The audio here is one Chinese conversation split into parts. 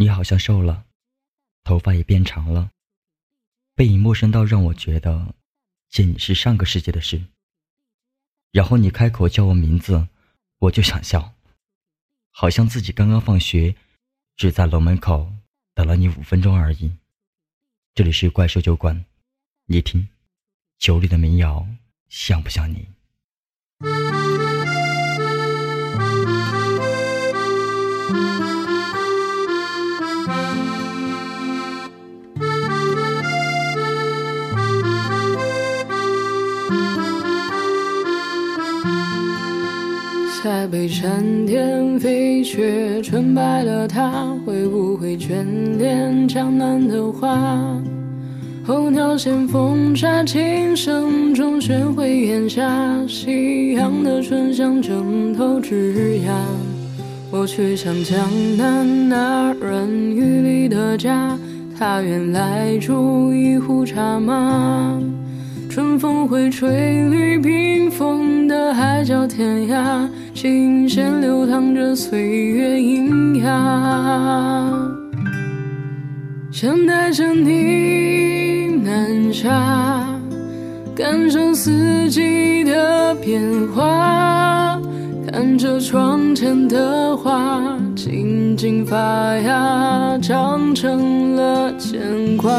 你好像瘦了，头发也变长了。背影陌生到让我觉得，见你是上个世纪的事。然后你开口叫我名字，我就想笑，好像自己刚刚放学，只在楼门口等了你五分钟而已。这里是怪兽酒馆，你听，酒里的民谣像不像你？才被闪电飞雪纯白了，他会不会眷恋江南的花？候鸟衔风沙，琴声中学会檐下夕阳的醇香枕头枝桠。我却像江南那人雨里的家，他愿来煮一壶茶吗？春风会吹绿冰封的海角天涯，琴弦流淌着岁月喑哑。想带着你南下，感受四季的变化，看着窗前的花静静发芽，长成了牵挂。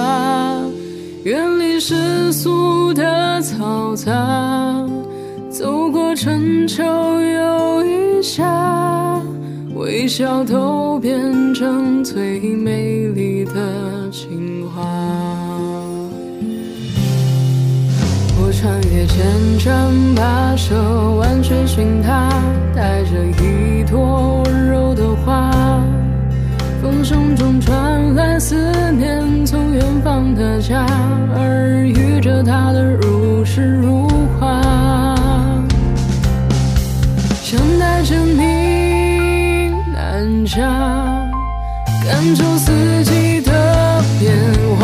远离世俗的嘈杂，走过春秋又一夏，微笑都变成最美丽的情话。我穿越千山跋涉，家，耳语着他的如诗如画。想带着你南下，感受四季的变化，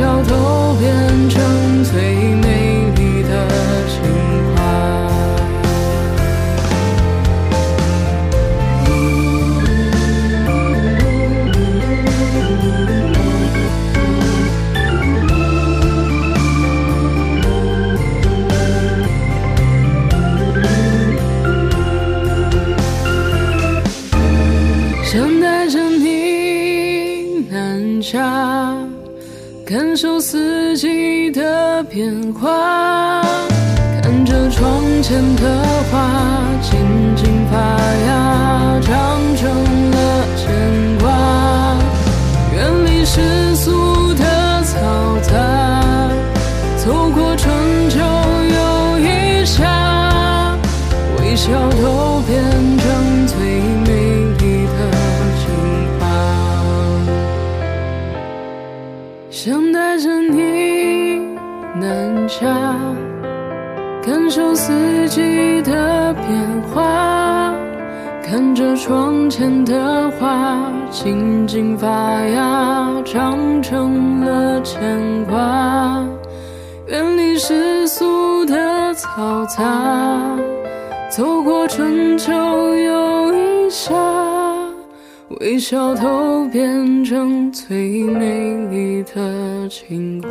笑都变成感受四季的变化，看着窗前的花南下，感受四季的变化，看着窗前的花静静发芽，长成了牵挂。远离世俗的嘈杂，走过春秋又一夏。微笑都变成最美丽的情话。